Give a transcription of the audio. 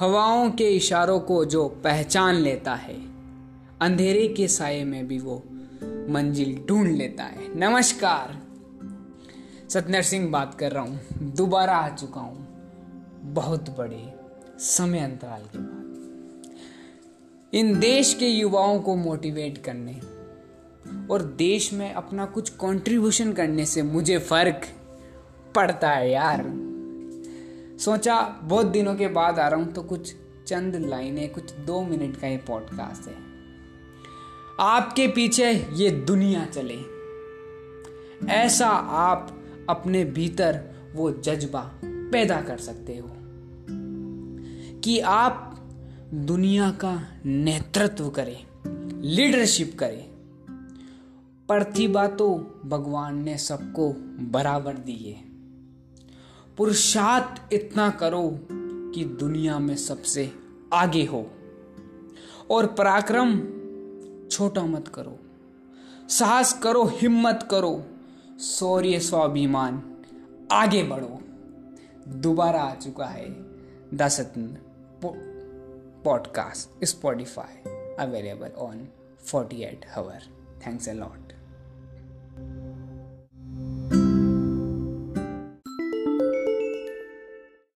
हवाओं के इशारों को जो पहचान लेता है, अंधेरे के साय में भी वो मंजिल ढूंढ लेता है। नमस्कार। सत्यनर सिंह बात कर रहा हूँ। दोबारा आ चुका हूँ बहुत बड़े समय अंतराल के बाद। इन देश के युवाओं को मोटिवेट करने और देश में अपना कुछ कंट्रीब्यूशन करने से मुझे फ़र्क पड़ता है यार। सोचा बहुत दिनों के बाद आ रहा हूँ तो कुछ चंद लाइनें, कुछ दो मिनट का ये पॉडकास्ट है। आपके पीछे ये दुनिया चले। ऐसा आप अपने भीतर वो जज्बा पैदा कर सकते हो कि आप दुनिया का नेतृत्व करें लीडरशिप करें। प्रतिभा तो भगवान ने सबको बराबर दी है। पुरुषार्थ इतना करो कि दुनिया में सबसे आगे हो। और पराक्रम छोटा मत करो। साहस करो, हिम्मत करो शौर्य स्वाभिमान, आगे बढ़ो। दोबारा आ चुका है दसतन podcast Spotify available on 48 eight hour thanks a lot